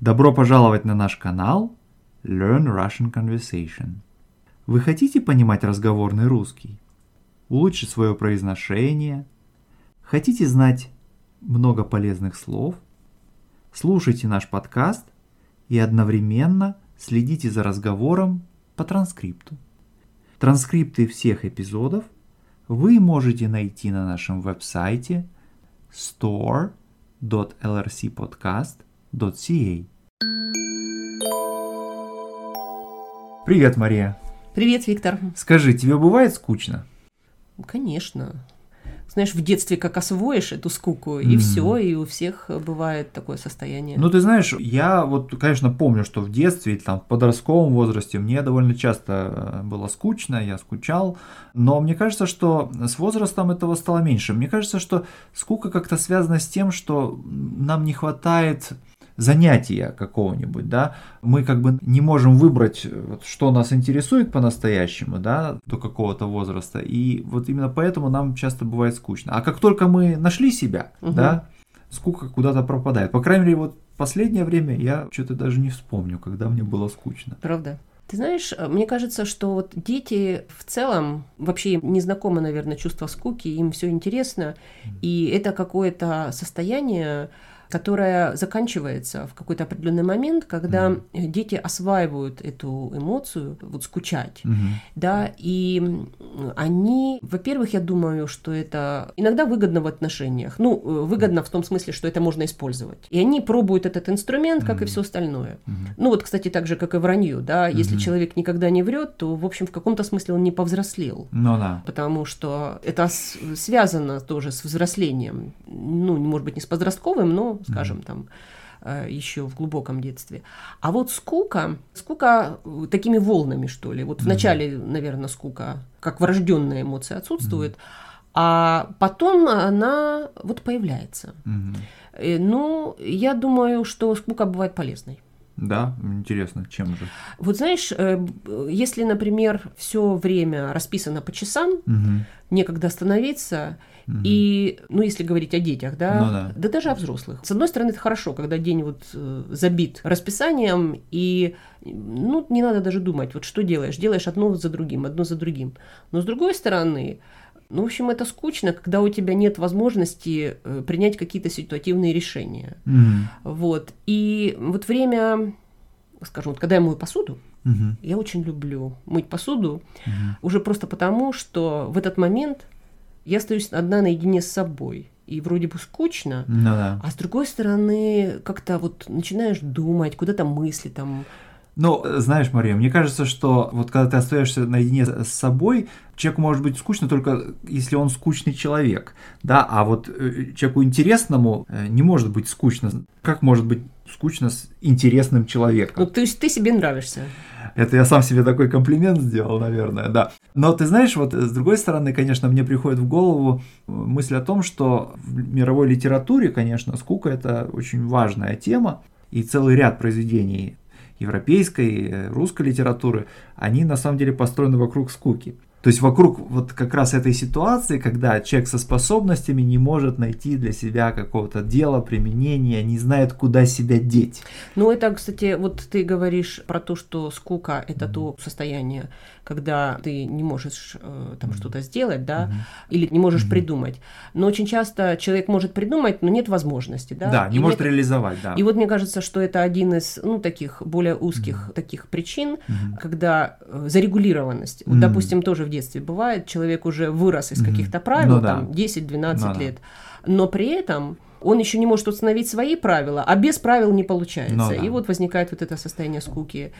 Добро пожаловать на наш канал Learn Russian Conversation. Вы хотите понимать разговорный русский? Улучшить свое произношение? Хотите знать много полезных слов? Слушайте наш подкаст и одновременно следите за разговором по транскрипту. Транскрипты всех эпизодов вы можете найти на нашем веб-сайте store.lrcpodcast.ca. Привет, Мария. Привет, Виктор. Скажи, тебе бывает скучно? Конечно. Знаешь, в детстве как освоишь эту скуку, и Мгм. все, и у всех бывает такое состояние. Ну, ты знаешь, я вот, конечно, помню, что в детстве, там, в подростковом возрасте мне довольно часто было скучно, я скучал, но мне кажется, что с возрастом этого стало меньше. Мне кажется, что скука как-то связана с тем, что нам не хватает занятия какого-нибудь, да, мы как бы не можем выбрать, э, что нас интересует по-настоящему, да, до какого-то возраста, и вот именно поэтому нам часто бывает скучно. А как только мы нашли себя, Мгм. да, скука куда-то пропадает. По крайней мере, вот последнее время я что-то даже не вспомню, когда мне было скучно. Правда? Ты знаешь, э, мне кажется, что вот дети в целом, вообще им не знакомо, наверное, чувство скуки, им все интересно, и это какое-то состояние, которое заканчивается в какой-то определенный момент, когда Мгм. дети осваивают эту эмоцию, вот скучать. Мгм. Да, и они, во-первых, я думаю, что это иногда выгодно в отношениях. Ну, э, выгодно в том смысле, что это можно использовать. И они пробуют этот инструмент, как и Мгм. все остальное. Мгм. Ну вот, кстати, так же, как и вранье, да, если Мгм. человек никогда не врет, то, в общем, в каком-то смысле он не повзрослел. Ну да. Потому что это связано тоже с взрослением. Ну, может быть, не с подростковым, но, скажем, там еще в глубоком детстве. А вот скука, скука э, такими волнами, что ли. Вот Мгм. вначале, наверное, скука, как врожденная эмоция, отсутствует, а потом она вот появляется. Э, Ну, я думаю, что скука бывает полезной. Да, интересно, чем же? Вот знаешь, э, если, например, все время расписано по часам, Мгм. некогда остановиться, и, ну, если говорить о детях, да, Ну да. даже о взрослых. С одной стороны, это хорошо, когда день вот э, забит расписанием, и, ну, не надо даже думать, вот что делаешь, делаешь одно за другим, одно за другим. Но с другой стороны, ну, в общем, это скучно, когда у тебя нет возможности э, принять какие-то ситуативные решения. Мгм. Вот. И вот время, скажем, вот когда я мою посуду, Мгм. я очень люблю мыть посуду, Мгм. уже просто потому, что в этот момент я остаюсь одна наедине с собой. И вроде бы скучно, Ну да. а с другой стороны, как-то вот начинаешь думать, куда-то мысли там. Ну, э, знаешь, Мария, мне кажется, что вот когда ты остаешься наедине с собой, человеку может быть скучно только если он скучный человек, да, а вот э, человеку интересному э, не может быть скучно. Как может быть скучно с интересным человеком? Ну, то есть ты себе нравишься. Это я сам себе такой комплимент сделал, наверное, да. Но ты знаешь, вот э, с другой стороны, конечно, мне приходит в голову мысль о том, что в мировой литературе, конечно, скука это очень важная тема, и целый ряд произведений европейской, э, русской литературы, они на самом деле построены вокруг скуки. То есть вокруг вот как раз этой ситуации, когда человек со способностями не может найти для себя какого-то дела, применения, не знает, куда себя деть. Ну, это, кстати, вот ты говоришь про то, что скука – это то состояние, когда ты не можешь э, там что-то сделать, да, или не можешь придумать. Но очень часто человек может придумать, но нет возможности, да. Да, не И может мне- реализовать, да. И вот мне кажется, что это один из, ну, таких более узких таких причин, Мгм. когда э, зарегулированность. Вот, Мгм. допустим, тоже в детстве бывает, человек уже вырос из каких-то правил, Ну да. там, 10-12 Ну да. лет, но при этом он еще не может установить свои правила, а без правил не получается. Ну да. И вот возникает вот это состояние скуки.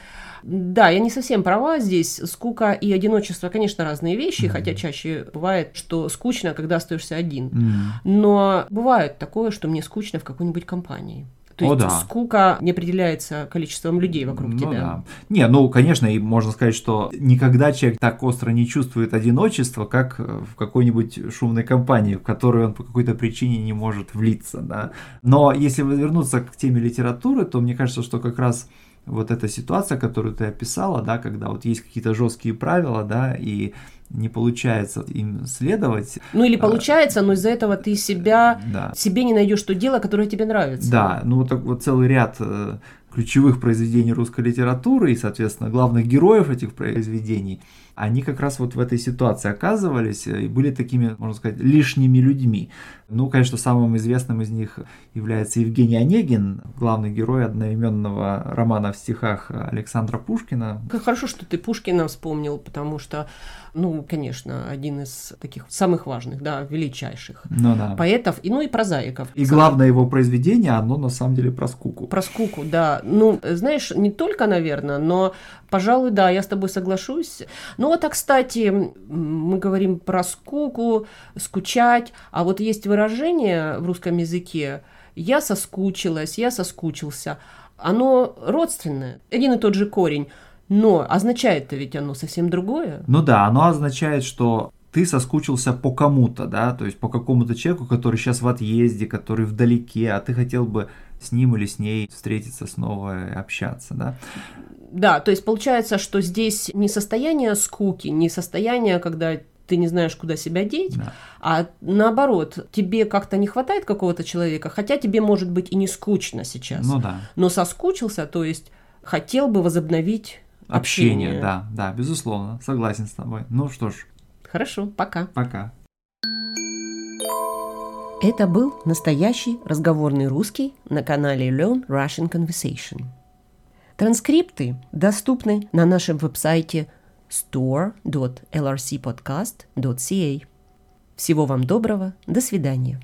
Да, я не совсем права здесь. Скука и одиночество, конечно, разные вещи, Мгм. хотя чаще бывает, что скучно, когда остаешься один. М. Но бывает такое, что мне скучно в какой-нибудь компании. То О, есть да. скука не определяется количеством людей вокруг Ну тебя. да. Не, ну, конечно, и можно сказать, что никогда человек так остро не чувствует одиночество, как э, в какой-нибудь шумной компании, в которую он по какой-то причине не может влиться, да. Но если вернуться к теме литературы, то мне кажется, что как раз вот эта ситуация, которую ты описала, да, когда вот есть какие-то жесткие правила, да, и не получается им следовать. Ну или получается, но из-за этого ты себя, Да. себе не найдешь то дело, которое тебе нравится. Да, ну вот, так вот целый ряд э, ключевых произведений русской литературы и, соответственно, главных героев этих произведений, они как раз вот в этой ситуации оказывались э, и были такими, можно сказать, лишними людьми. Ну, конечно, самым известным из них является Евгений Онегин, главный герой одноименного романа в стихах Александра Пушкина. Как Хорошо, что ты Пушкина вспомнил, потому что, ну, конечно, один из таких самых важных, да, величайших Ну да. поэтов, и, ну и прозаиков. И главное его произведение, оно на самом деле про скуку. Про скуку, да. Ну, знаешь, не только, наверное, но, пожалуй, да, я с тобой соглашусь. Ну вот, а, кстати, мы говорим про скуку, скучать, а вот есть выражение в русском языке «я соскучилась», «я соскучился». Оно родственное, один и тот же корень, но означает-то ведь оно совсем другое. Ну да, оно означает, что ты соскучился по кому-то, да, то есть по какому-то человеку, который сейчас в отъезде, который вдалеке, а ты хотел бы с ним или с ней встретиться снова и общаться, да. Да, то есть получается, что здесь не состояние скуки, не состояние, когда ты не знаешь, куда себя деть, Да. а наоборот, тебе как-то не хватает какого-то человека, хотя тебе может быть и не скучно сейчас, Ну да. но соскучился, то есть хотел бы возобновить Общение, общение. да, да, безусловно, согласен с тобой. Ну что ж, Хорошо, пока. пока. Это был настоящий разговорный русский на канале Learn Russian Conversation. Транскрипты доступны на нашем веб-сайте store.lrcpodcast.ca. Всего вам доброго, до свидания.